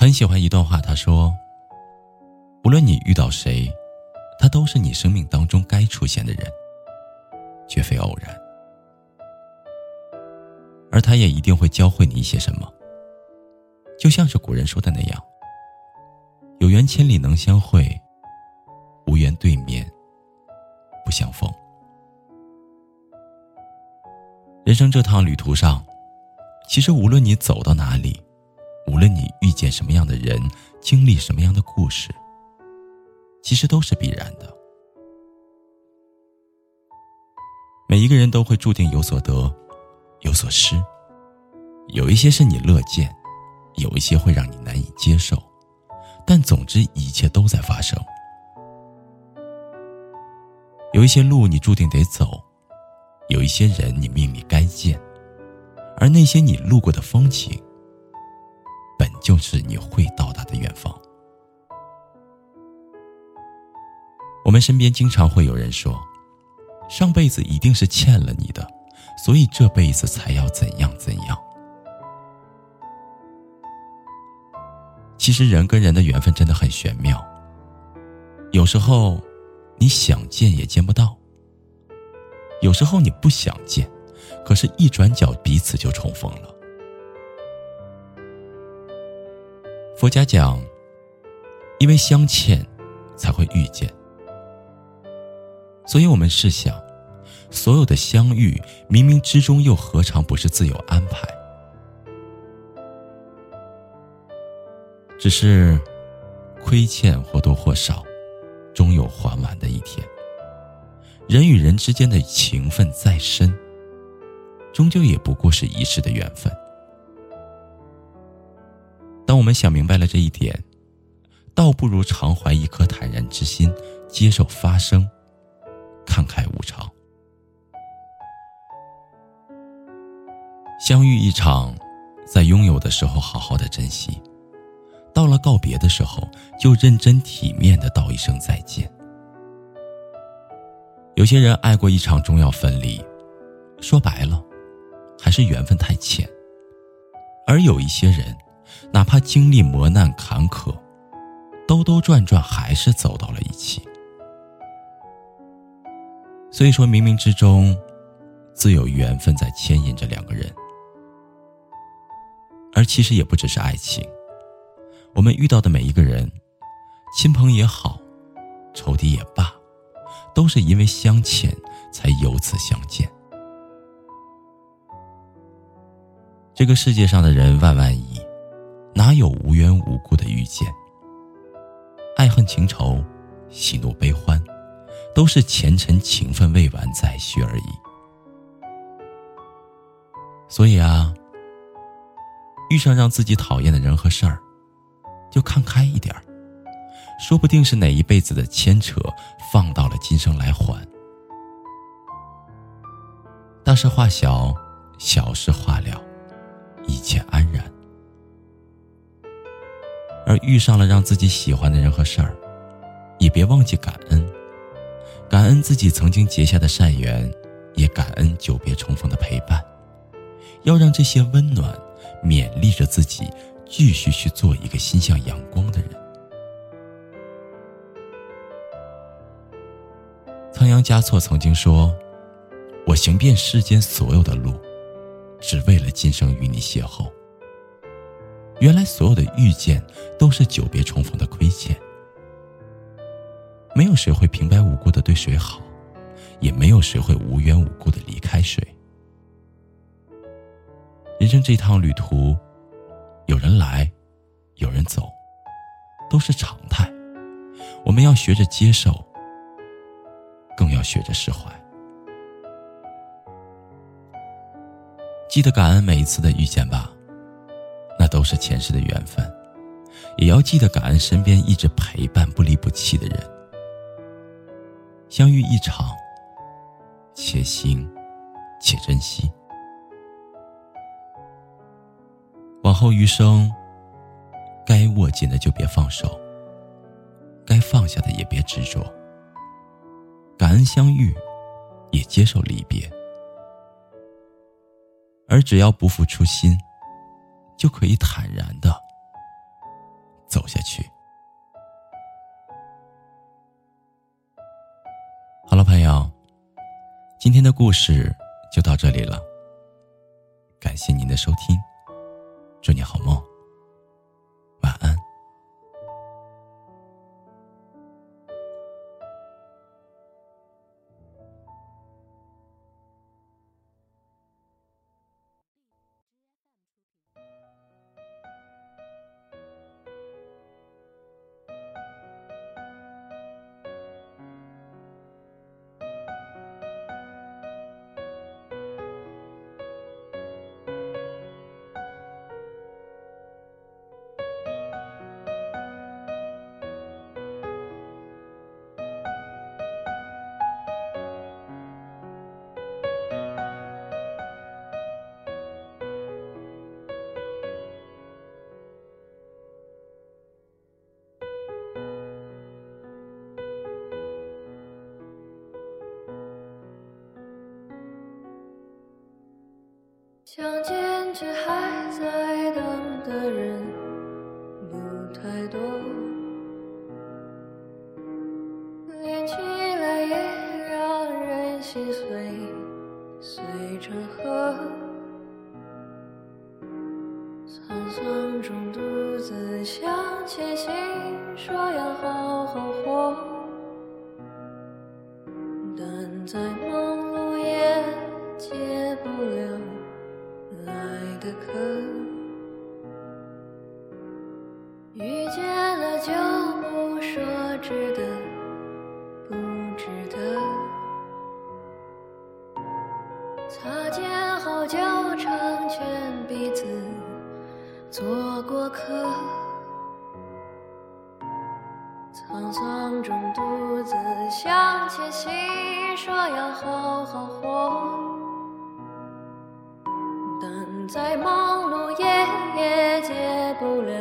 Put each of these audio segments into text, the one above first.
很喜欢一段话，他说：“无论你遇到谁，他都是你生命当中该出现的人，绝非偶然。而他也一定会教会你一些什么。就像是古人说的那样：‘有缘千里能相会，无缘对面不相逢。’人生这趟旅途上，其实无论你走到哪里。”无论你遇见什么样的人，经历什么样的故事，其实都是必然的。每一个人都会注定有所得，有所失。有一些是你乐见，有一些会让你难以接受，但总之一切都在发生。有一些路你注定得走，有一些人你命里该见，而那些你路过的风景。就是你会到达的远方。我们身边经常会有人说，上辈子一定是欠了你的，所以这辈子才要怎样怎样。其实人跟人的缘分真的很玄妙，有时候你想见也见不到，有时候你不想见，可是一转角彼此就重逢了。佛家讲，因为相欠，才会遇见。所以，我们试想，所有的相遇，冥冥之中又何尝不是自有安排？只是，亏欠或多或少，终有还完的一天。人与人之间的情分再深，终究也不过是一世的缘分。当我们想明白了这一点，倒不如常怀一颗坦然之心，接受发生，慷慨无常。相遇一场，在拥有的时候好好的珍惜，到了告别的时候，就认真体面的道一声再见。有些人爱过一场，终要分离，说白了，还是缘分太浅。而有一些人。哪怕经历磨难坎坷，兜兜转转还是走到了一起。所以说，冥冥之中，自有缘分在牵引着两个人。而其实也不只是爱情，我们遇到的每一个人，亲朋也好，仇敌也罢，都是因为相欠才由此相见。这个世界上的人万万亿。哪有无缘无故的遇见？爱恨情仇，喜怒悲欢，都是前尘情分未完再续而已。所以啊，遇上让自己讨厌的人和事儿，就看开一点儿，说不定是哪一辈子的牵扯，放到了今生来还。大事化小，小事化了，一切安然。而遇上了让自己喜欢的人和事儿，也别忘记感恩，感恩自己曾经结下的善缘，也感恩久别重逢的陪伴。要让这些温暖勉励着自己，继续去做一个心向阳光的人。仓央嘉措曾经说：“我行遍世间所有的路，只为了今生与你邂逅。”原来所有的遇见都是久别重逢的亏欠，没有谁会平白无故的对谁好，也没有谁会无缘无故的离开谁。人生这趟旅途，有人来，有人走，都是常态。我们要学着接受，更要学着释怀。记得感恩每一次的遇见吧，都是前世的缘分；也要记得感恩身边一直陪伴、不离不弃的人。相遇一场，且行且珍惜。往后余生，该握紧的就别放手，该放下的也别执着。感恩相遇，也接受离别。而只要不负初心，就可以坦然的走下去。好了，朋友，今天的故事就到这里了。感谢您的收听，相见却还在等的人不太多，连起来也让人心碎，碎成河。沧桑中独自向前行，说要好做过客，沧桑中独自向前行，说要好好活。再忙碌也也解不了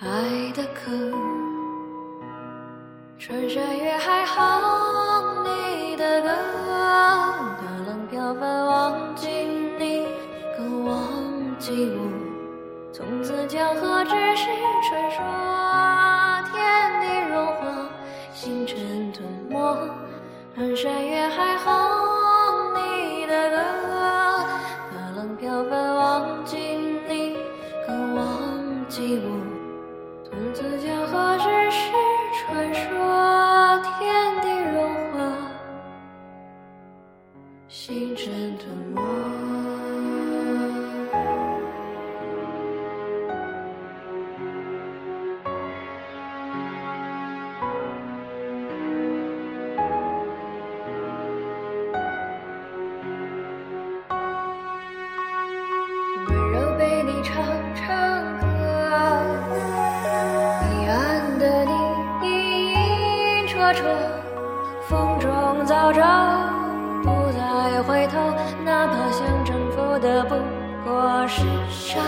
爱的渴，穿山越海哼你的歌，大浪飘翻忘记你，更忘记我。江河只是中早着，不再回头，哪怕想征服的不过是沙。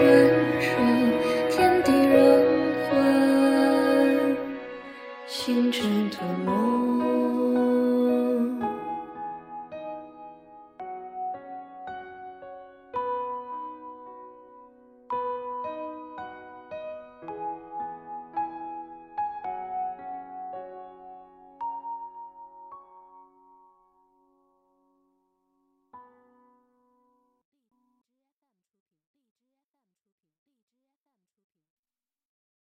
true.